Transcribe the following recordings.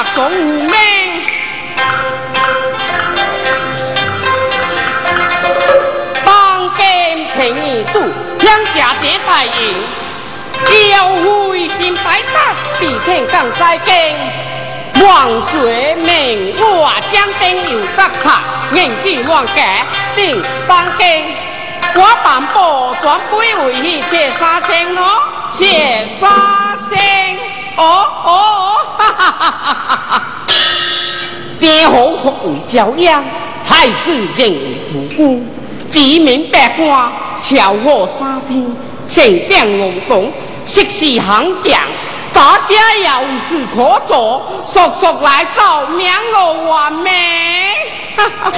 像阿公命。当今平易度，乡下这大营，要会心摆搭，比天更在经。王水明我将兵有得卡，年纪乱改定当经。我办保转归回去，切沙声咯，切沙声，哦哦，哈哈哈哈哈哈！爹好福为教养，孩子人无辜，子民百官朝我三天，成定龙宫，息事行将，大家有事可做，速速来报名我完名，哈哈。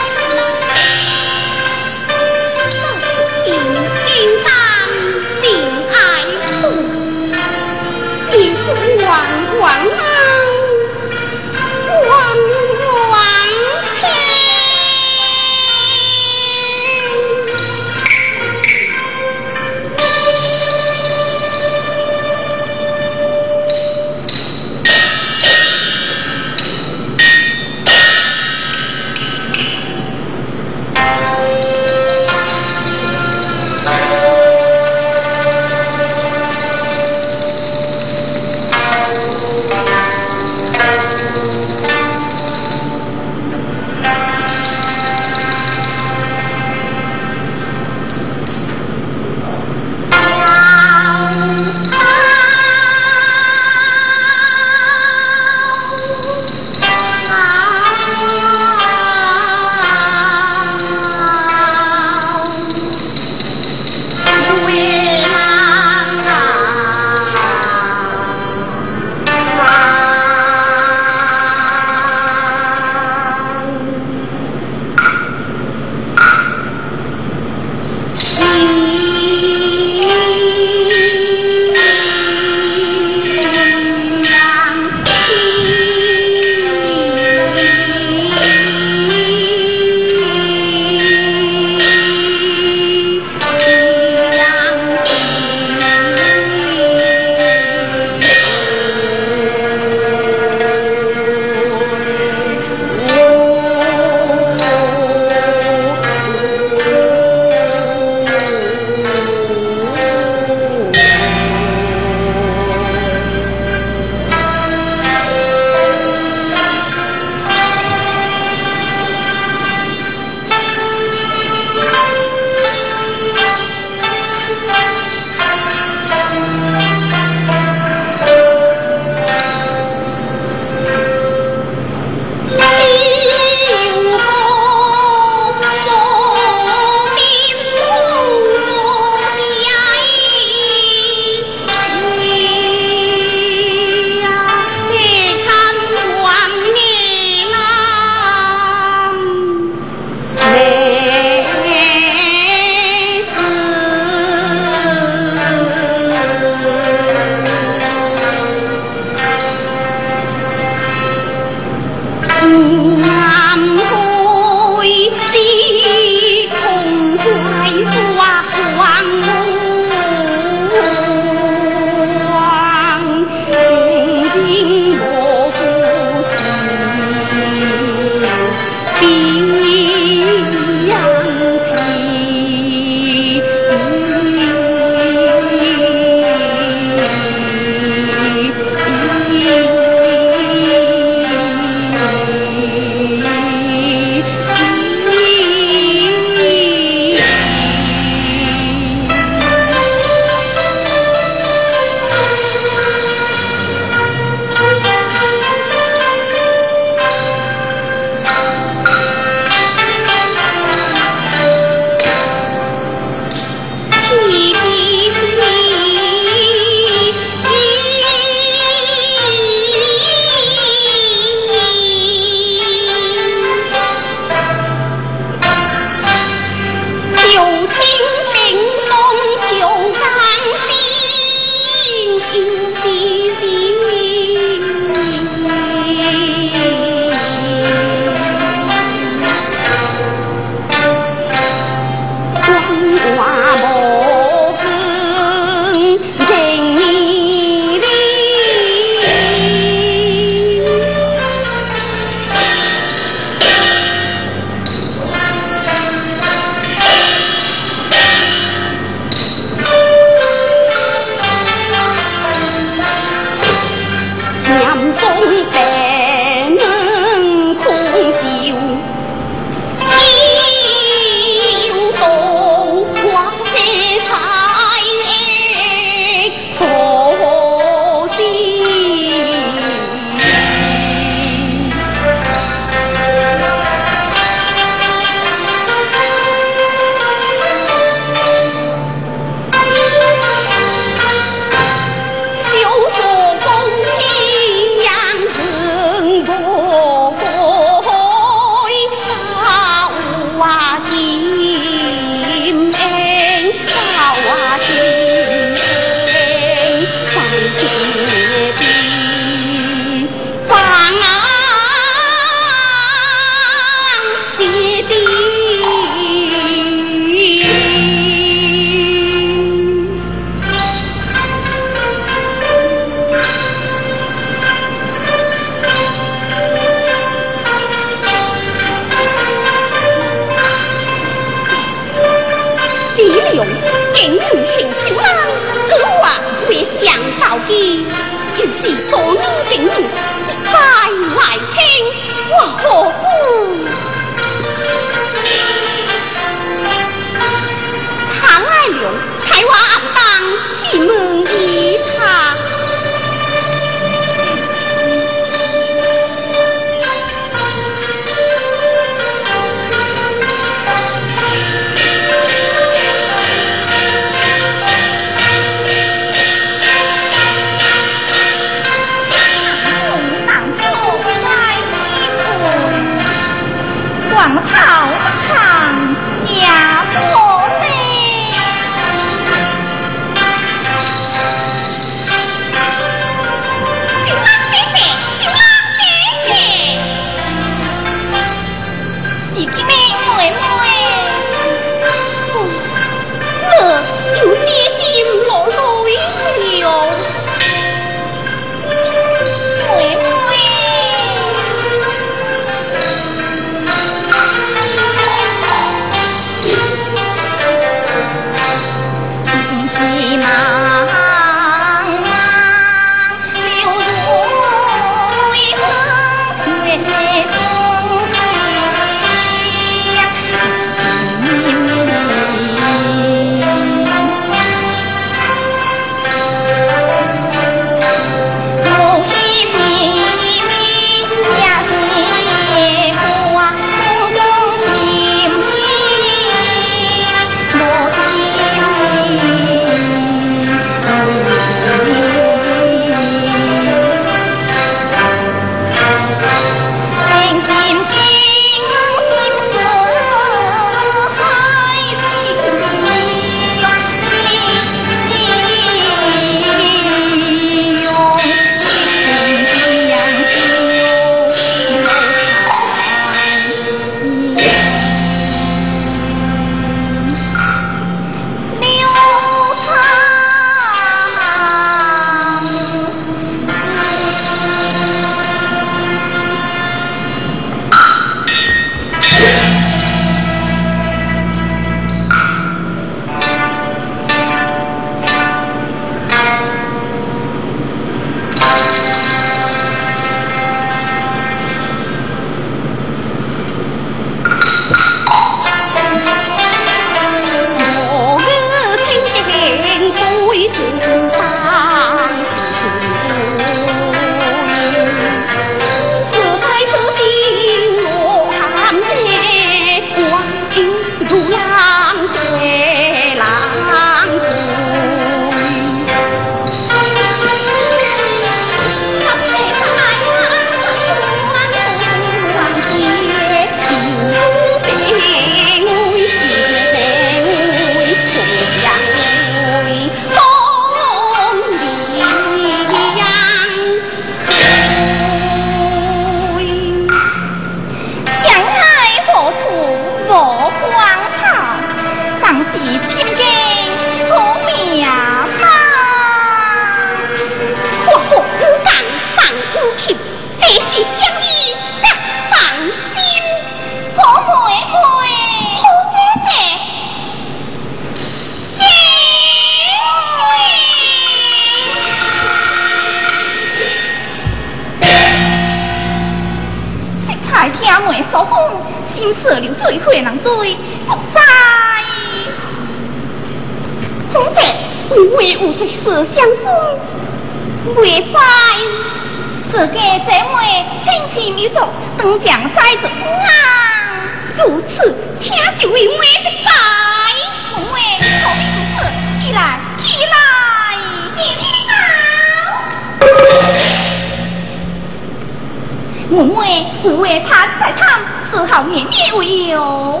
为他在堂，只好年年为由。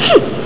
哼。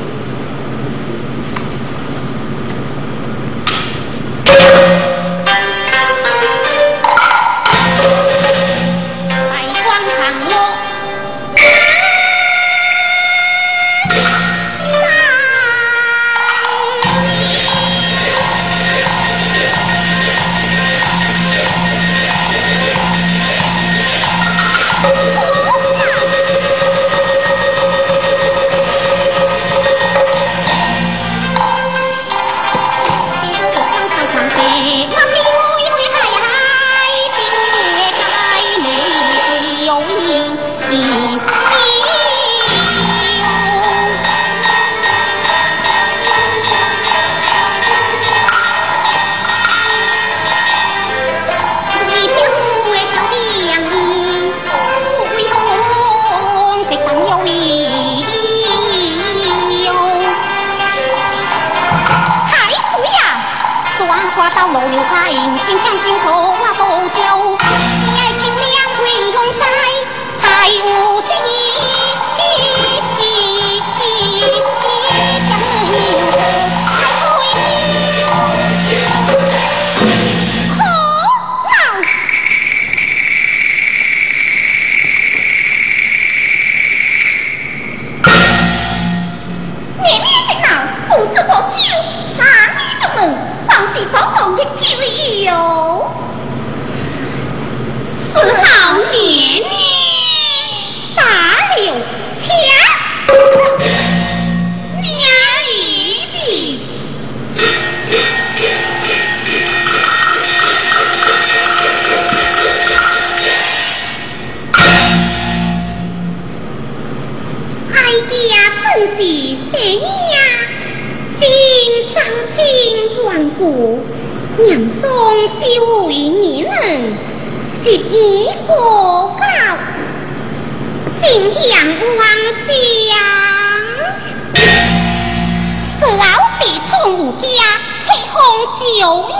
谁又啊！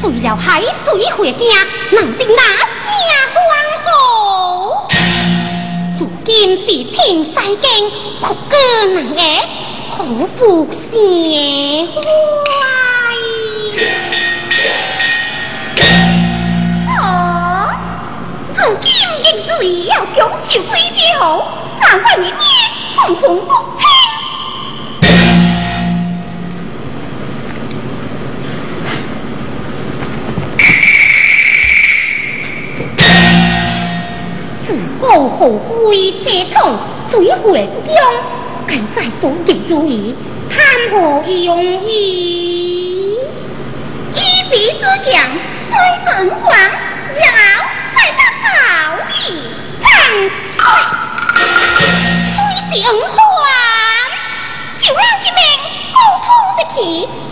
谁了海水，定那家关好？如今天灾惊，苦歌难解，苦不谢怀。哦，如今人罪要将就为妙，难怪你爹疯疯。后悔切痛，追悔中，更在多定注意，谈何容易？一笔之将，虽阵亡，要再得好意，长岁虽阵亡，就让一命共出的起，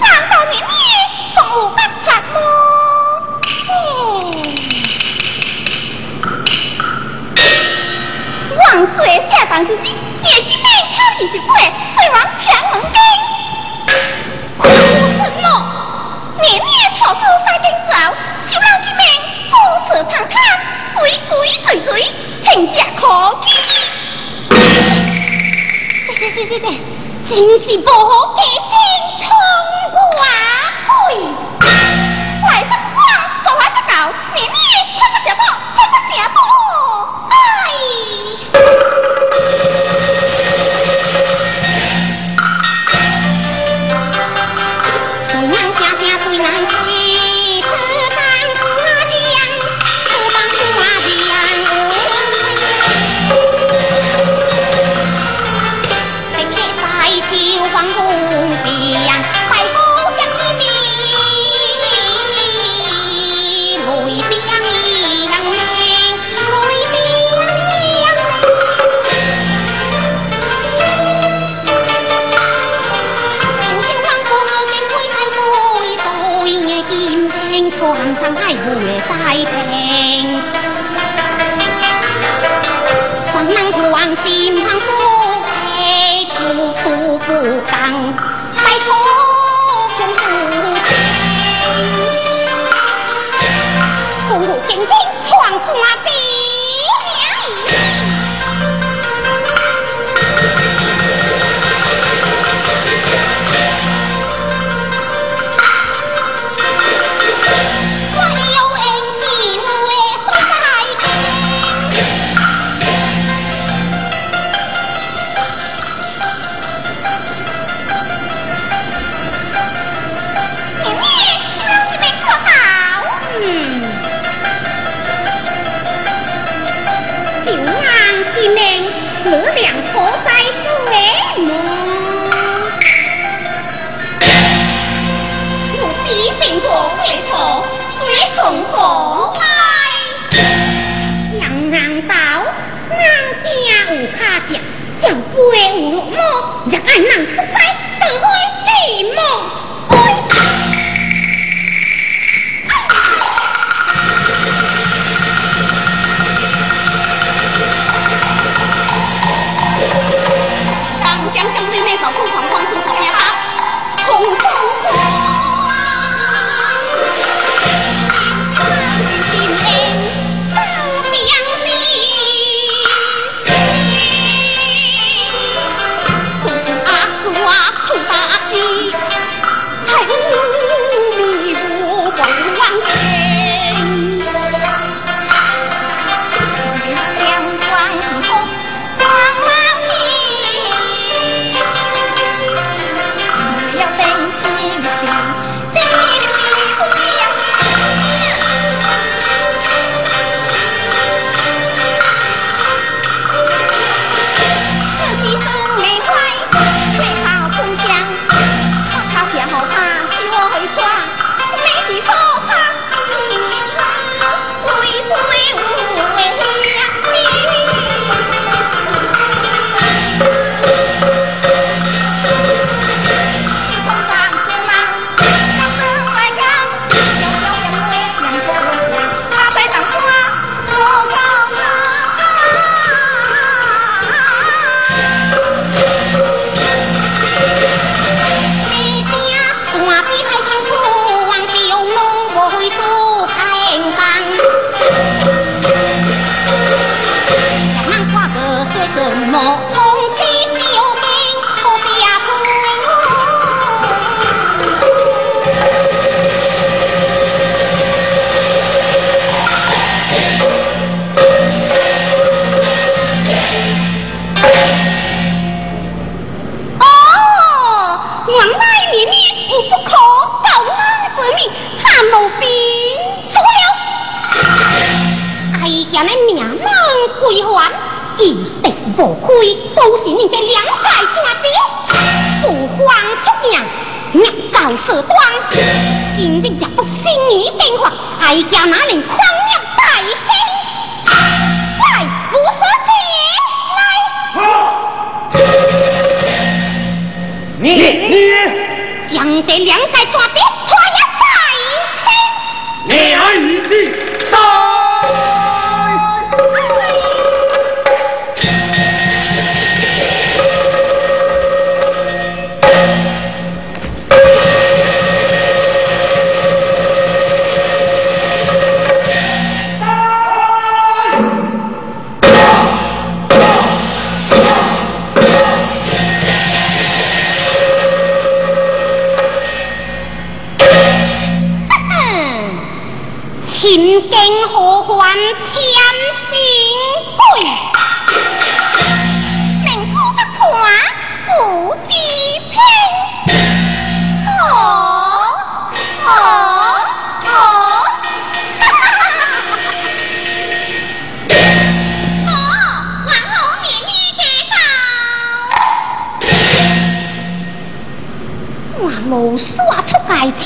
难道你灭从无得什么？王岁下当之机，借机内挑起之贵，会王强门兵。苦什么？年年朝歌三更早，小老之命，不辞长叹，鬼鬼祟祟，天下可惧。对对对对对，真是不好记性，冲寡贵。来得快，走来得高，年年穿个小道，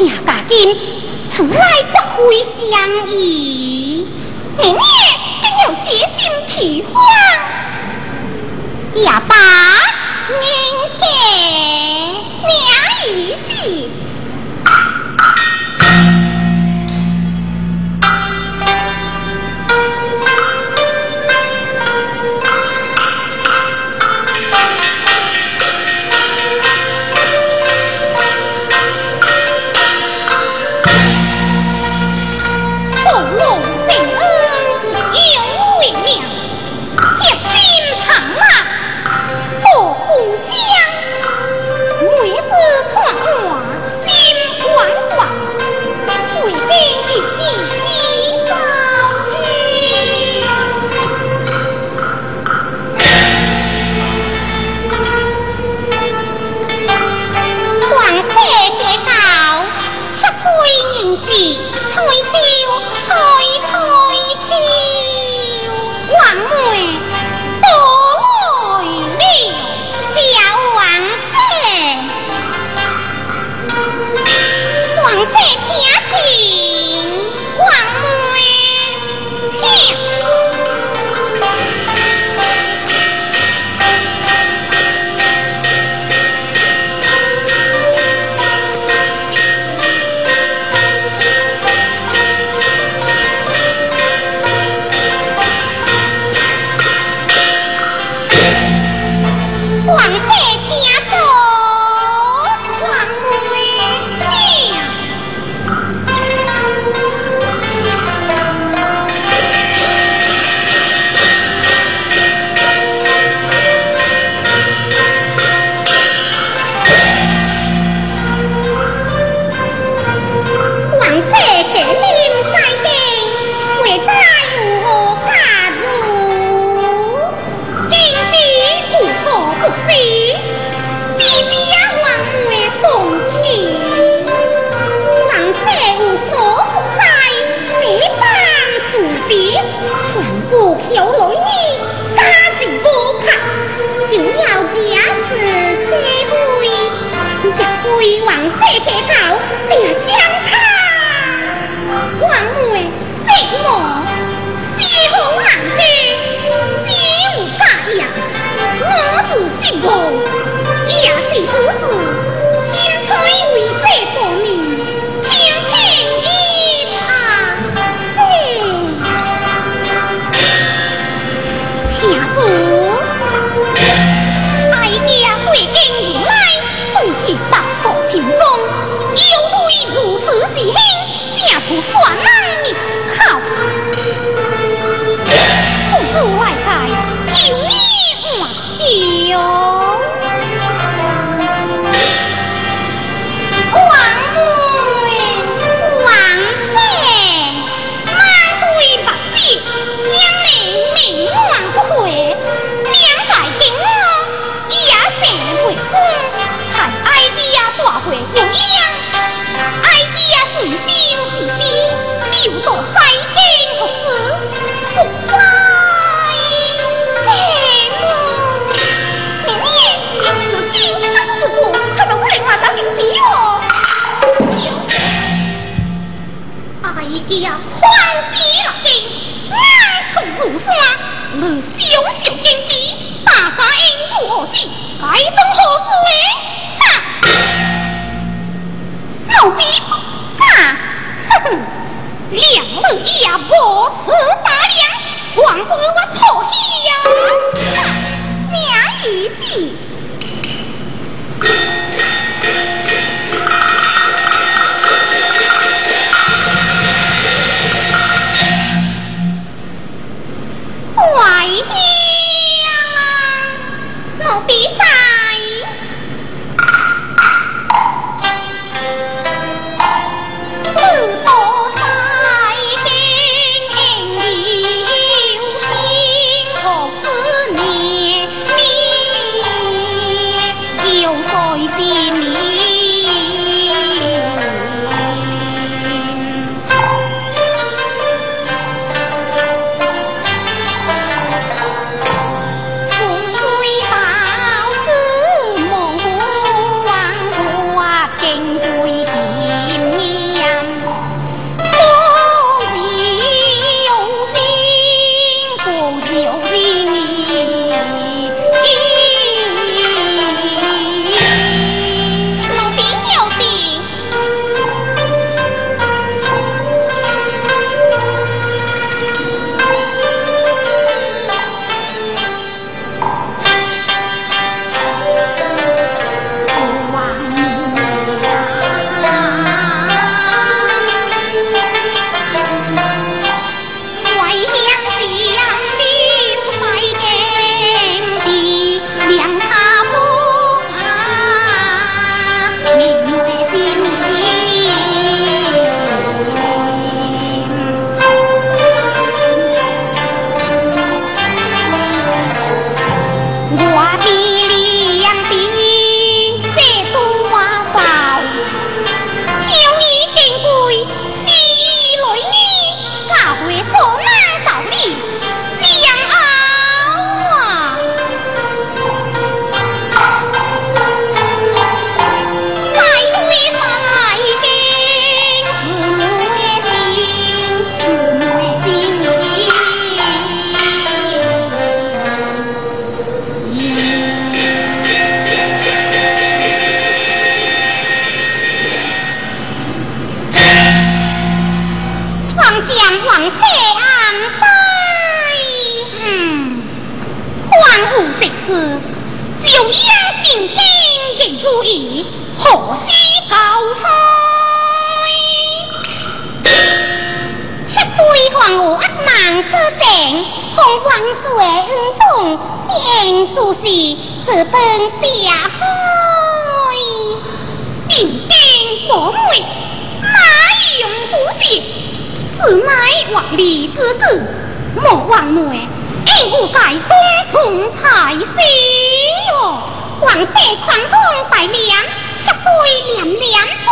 娘家今从来不会相依。明娘真有邪性体魄也罢在东从才是哟。王者宽宏大量，绝对连连不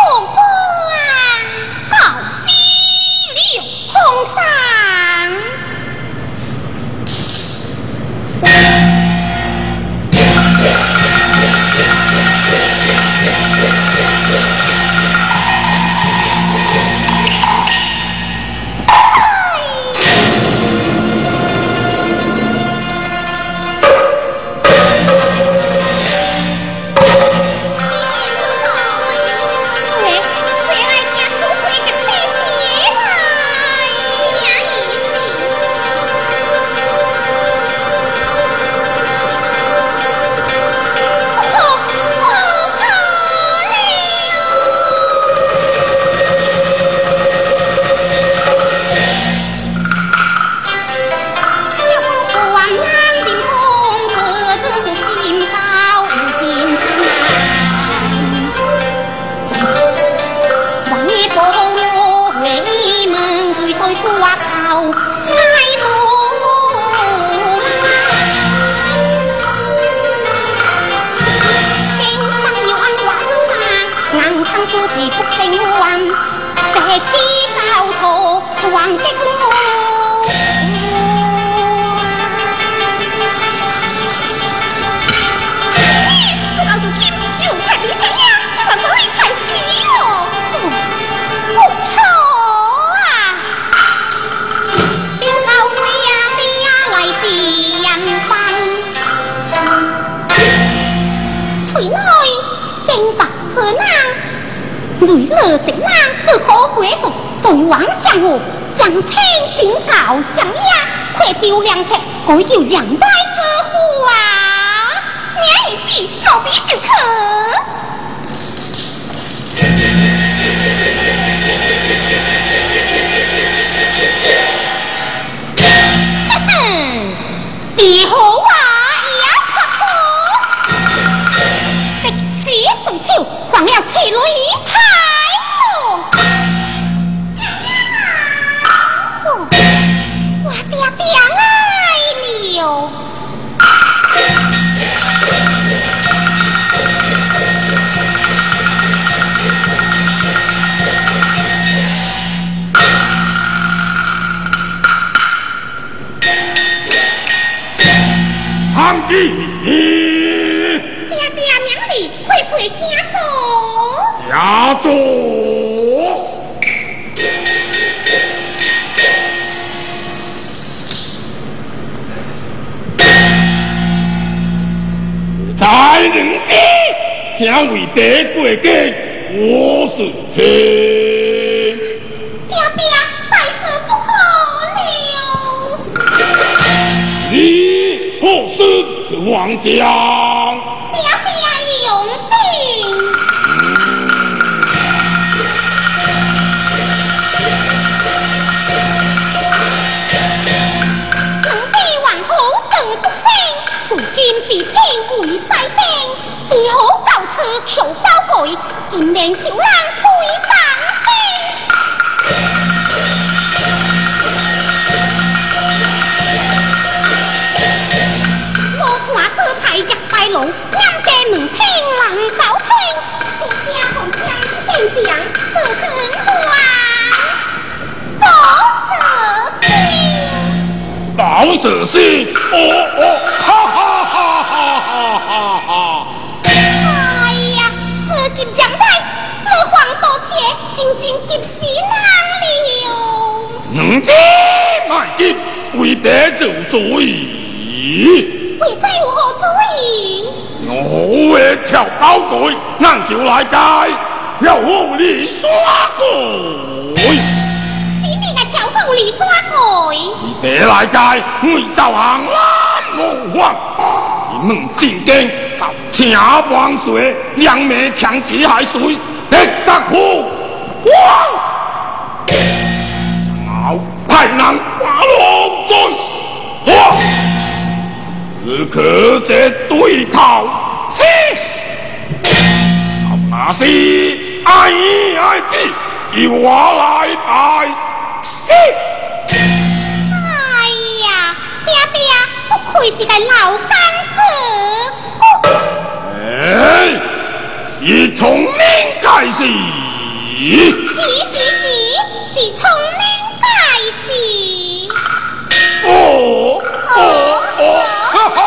Tình 瑞乐之 hơn nàng, 向我，将 lửa 降压快丢两客我有两袋之 khỏe, tục tốn hoảng 过告西刘皇上。想为得过家，我是天。爹爹，在此不。你何时是王将？今是天为在定。以后到此求包贵，今年就让推上天。我看这太阳白龙，两家门厅人早春，一家红香天祥，四根花，宝蛇心，宝哦哦，得做主意。为这有何主意？我为跳高贵，俺就来街，要红里耍鬼。你别来跳红里耍鬼。你别来街，我走行难无妨。你们进京。听王水，两面强击海水，一杀虎王，好派人军，我只可这对头，切，那是爱义爱弟，由我来拜。哎呀，爹爹，不愧是个老干子。哎，是聪明该是。是是是，是聪明该是。哦哦哦，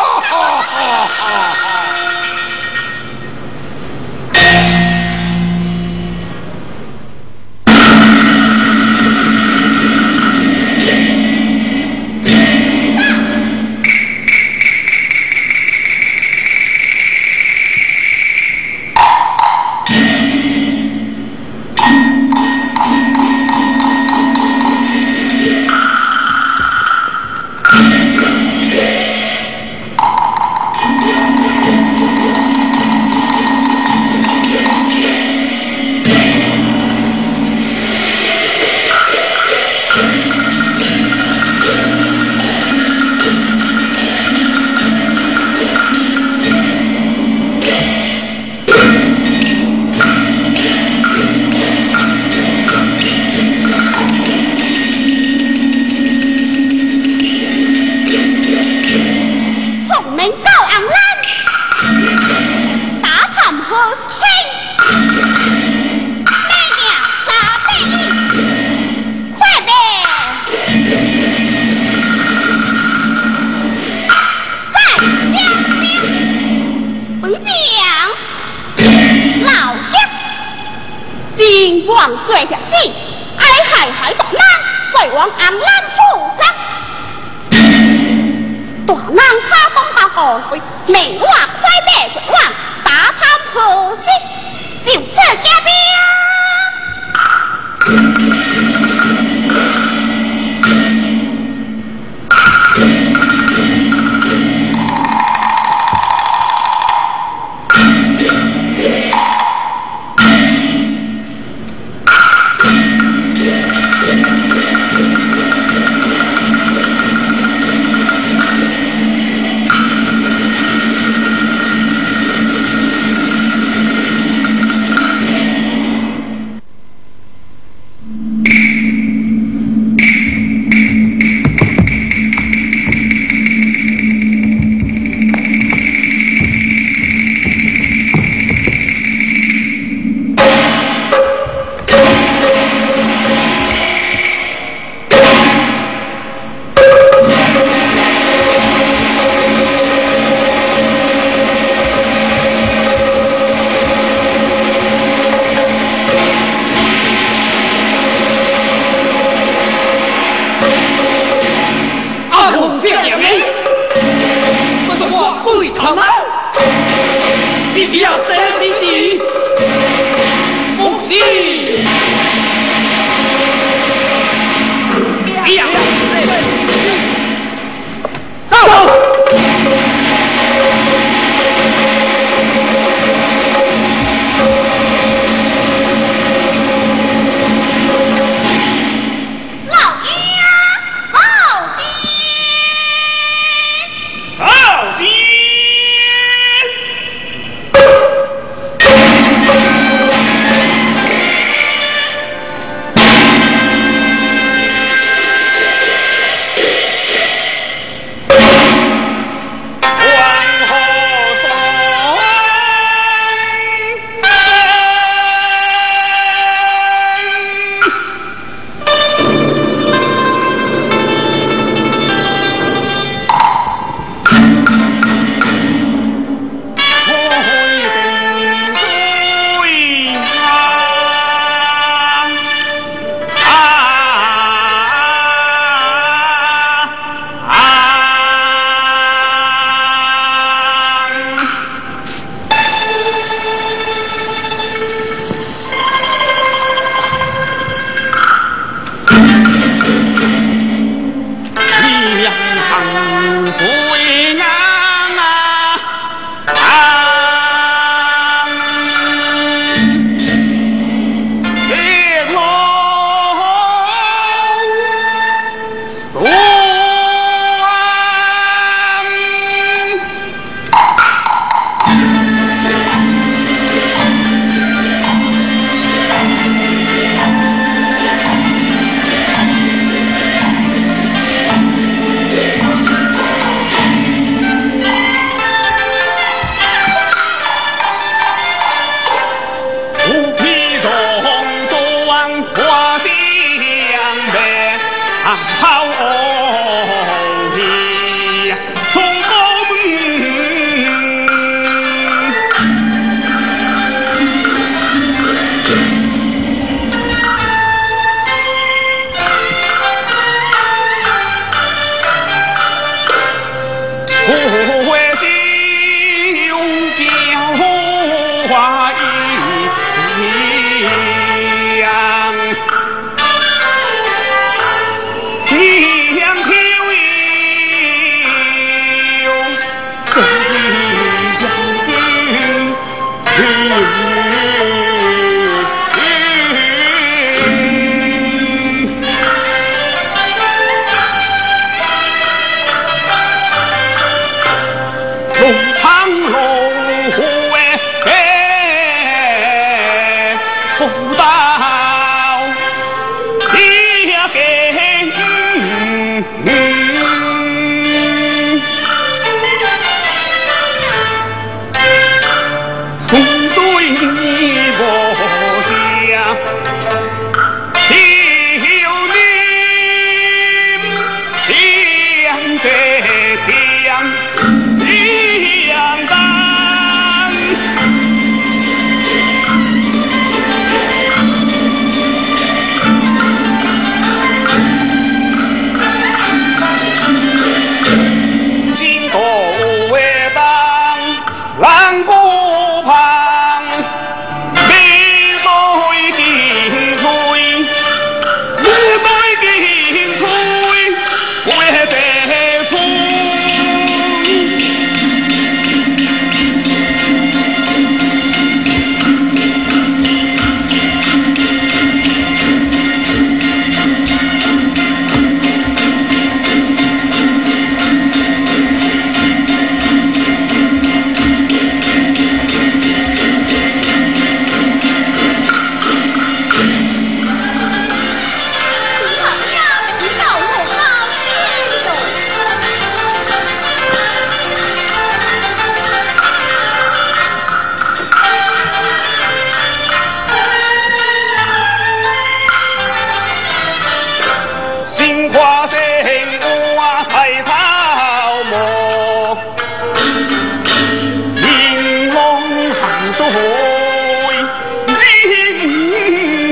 海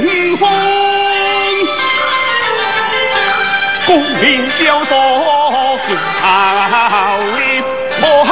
林风，功名萧索，心，莫恨，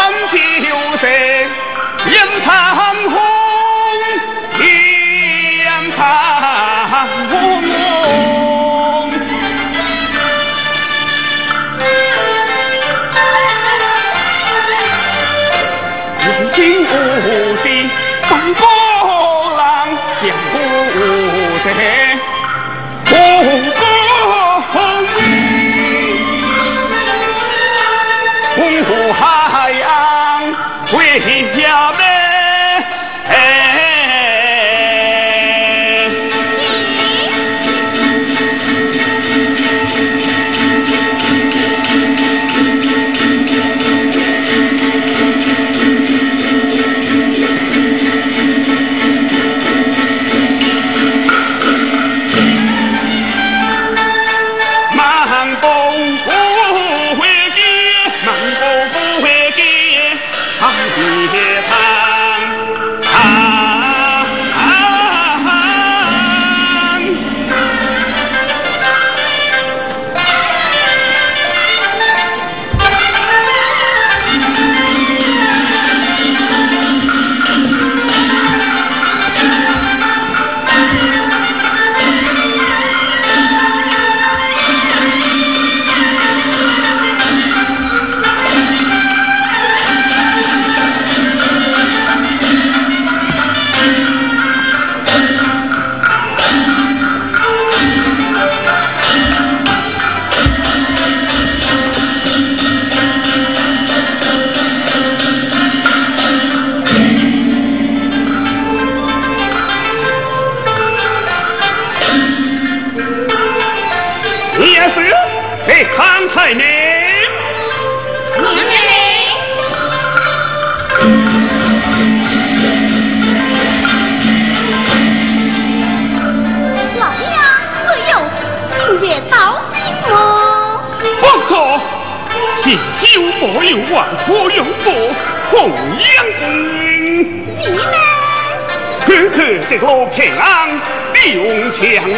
俺利用强龙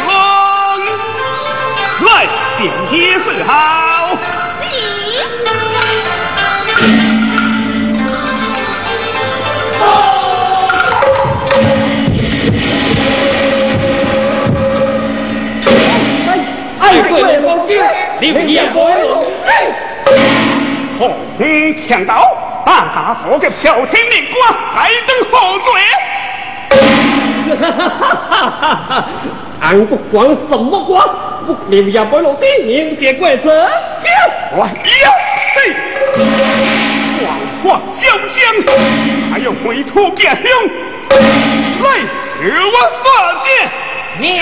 来变奸设好。你好，爱过也无惊，离别也无恨。哼，强盗，大胆做个小青面瓜，挨顿好嘴。哈哈哈哈哈！俺不管什么官，不留下白落地，迎接怪责。我呀嘿，黄花潇湘，还要回土家乡，来与我杀剑。娘，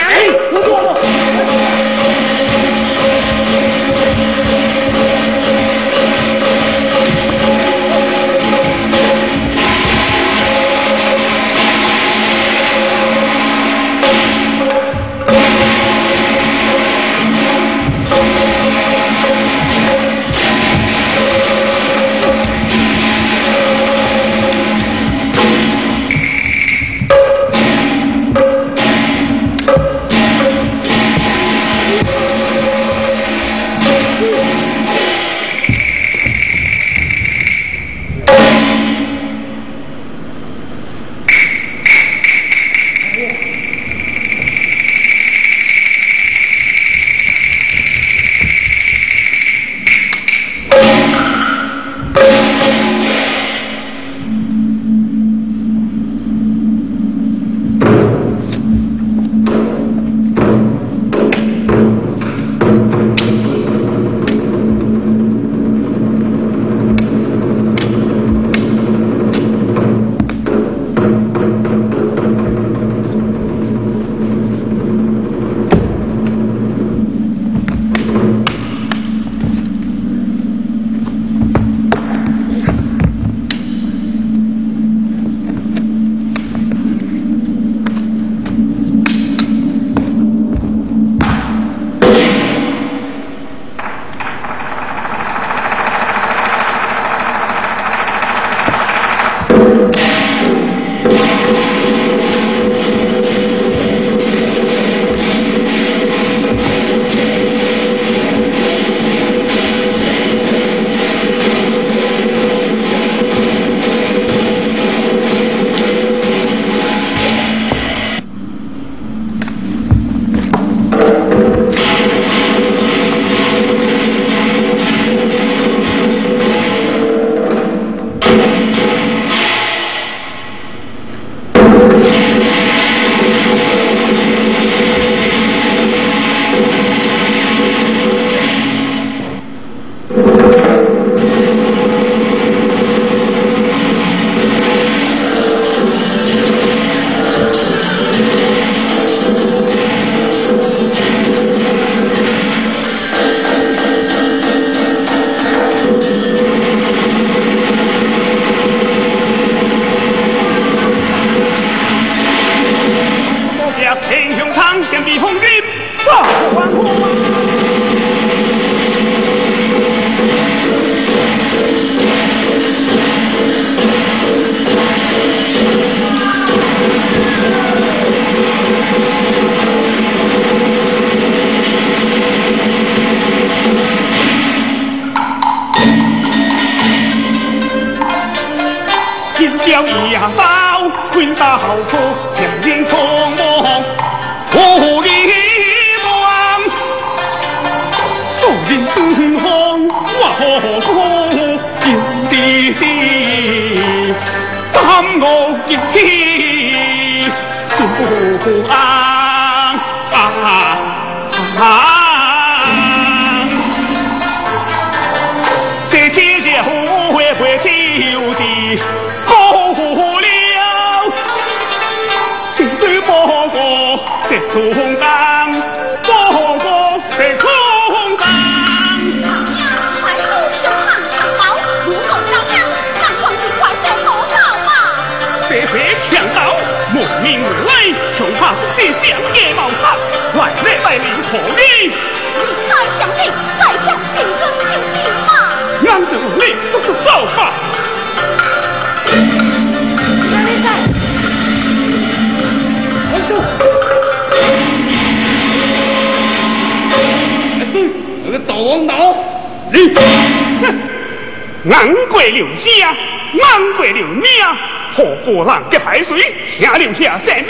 俺国刘家，俺国刘啊，何故人给海水，请留下性命？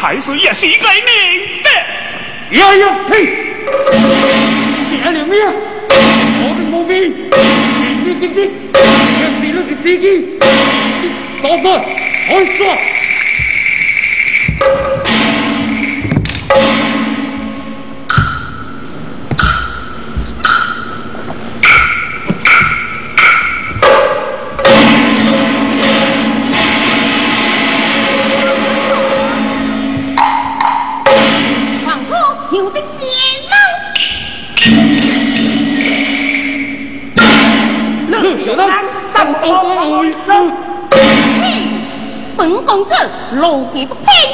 海水也是该命的。呀，嘿，留，我，你不配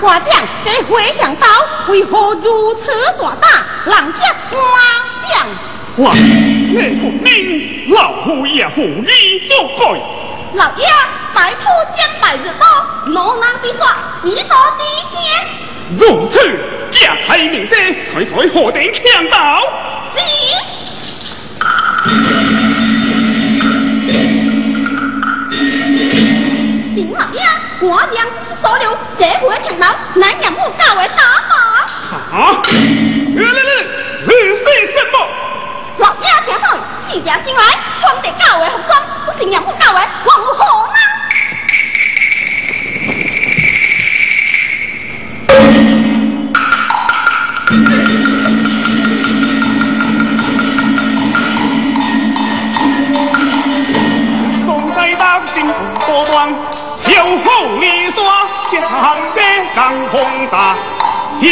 花将这回将刀为何如此大胆？人家花将，哇！你不明，老夫也不依不改。老爷，白兔将百日刀，罗囊比耍，一刀抵天。如此，架开名声，快快何等强盗？林老爷，我娘所留，这回强盗，南阳府告为打法。啊！来来来，你是什么？老爷听说，自家醒来，穿得告为服装，不是娘府告为王何吗？多端，有后李刷，向当空打一，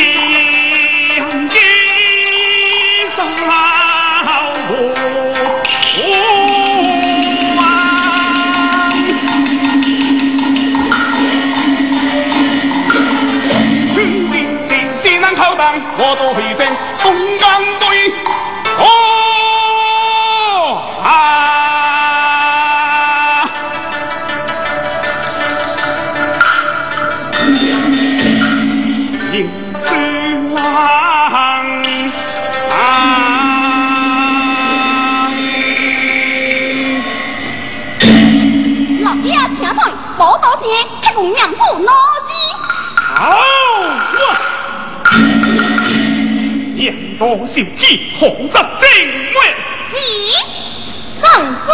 两刀小计，红得正位。你，正对。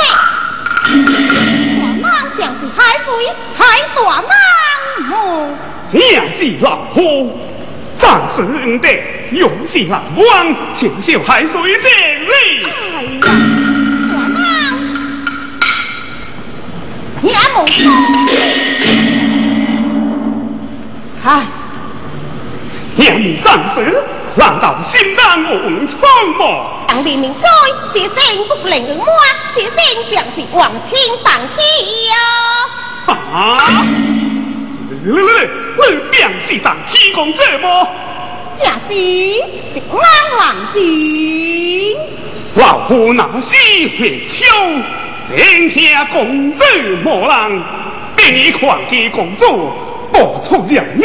大郎将是海水，海大郎哦。娘是老夫，暂时的用心难忘，请受海水正位。哎呀，大郎，也无错。唉，娘你战死，难道心难无窗吗？当黎明在，这声不灵满，这声便是王天荡气呀！啊！你你便是当天公这么？正是，是安郎君。老夫那是会秋，天下公主莫让，别狂击公主。不出人命，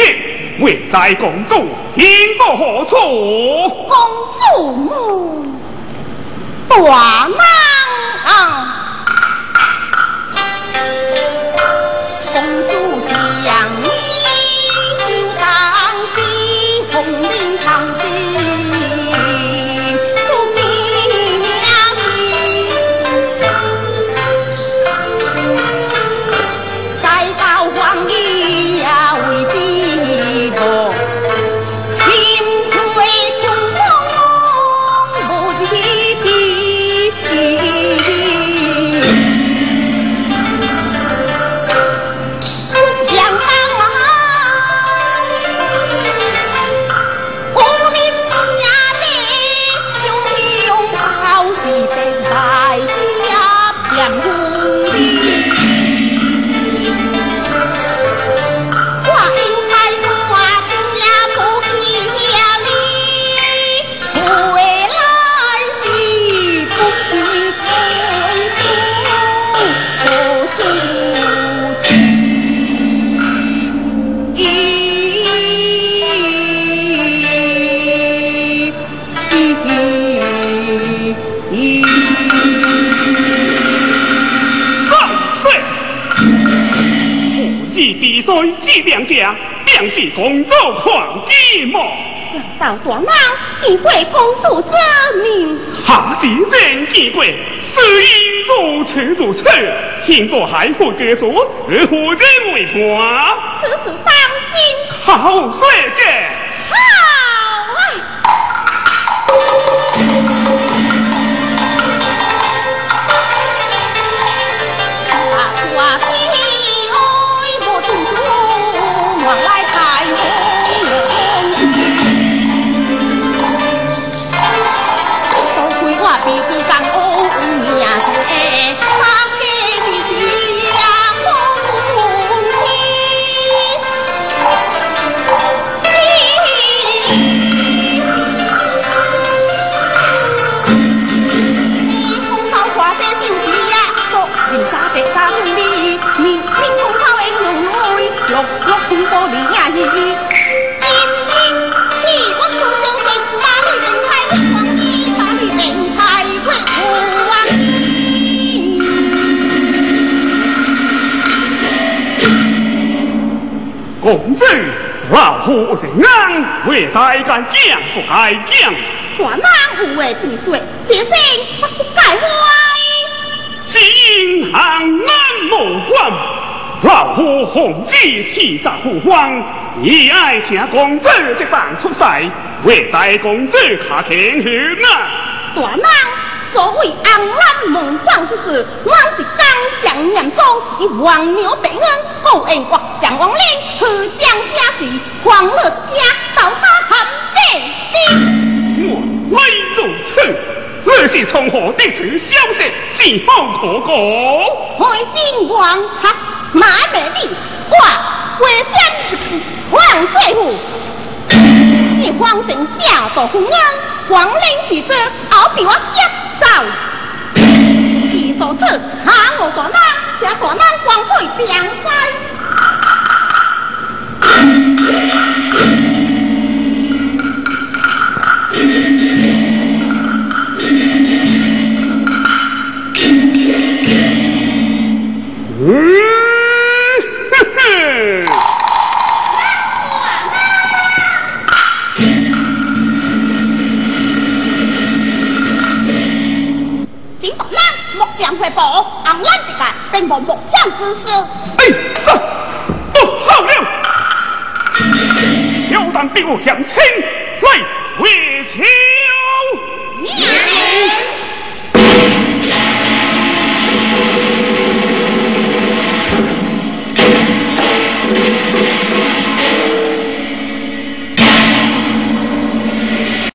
未在公主应到何处？公主母，大难啊！公主到大闹，见过公主之命。下几人见过，是因如此如此，现在还不结束，而何人为官？此事当心。好说者。公子，老夫是安，为在敢讲不该讲。大难无为之罪，先生不该歪。今行难莫关，老夫红旗气炸护荒，以爱请公子这般出世，为在公子下天去啊！大难。所谓昂然梦幻之事，我是刚将念书，以王牛被恩，后恩国将王令，何将家事，黄乐家到他含悲我未如此，我是从何得知消息？是否可告？海金王哈，马美丽，哇，为将之黄翠虎，你皇城家道洪恩，王令是这，好比我接。走，其所处，下我大难，且大难光彩变哉。保安稳的干并不目光之事哎走哦好了。挑战比我想亲来为求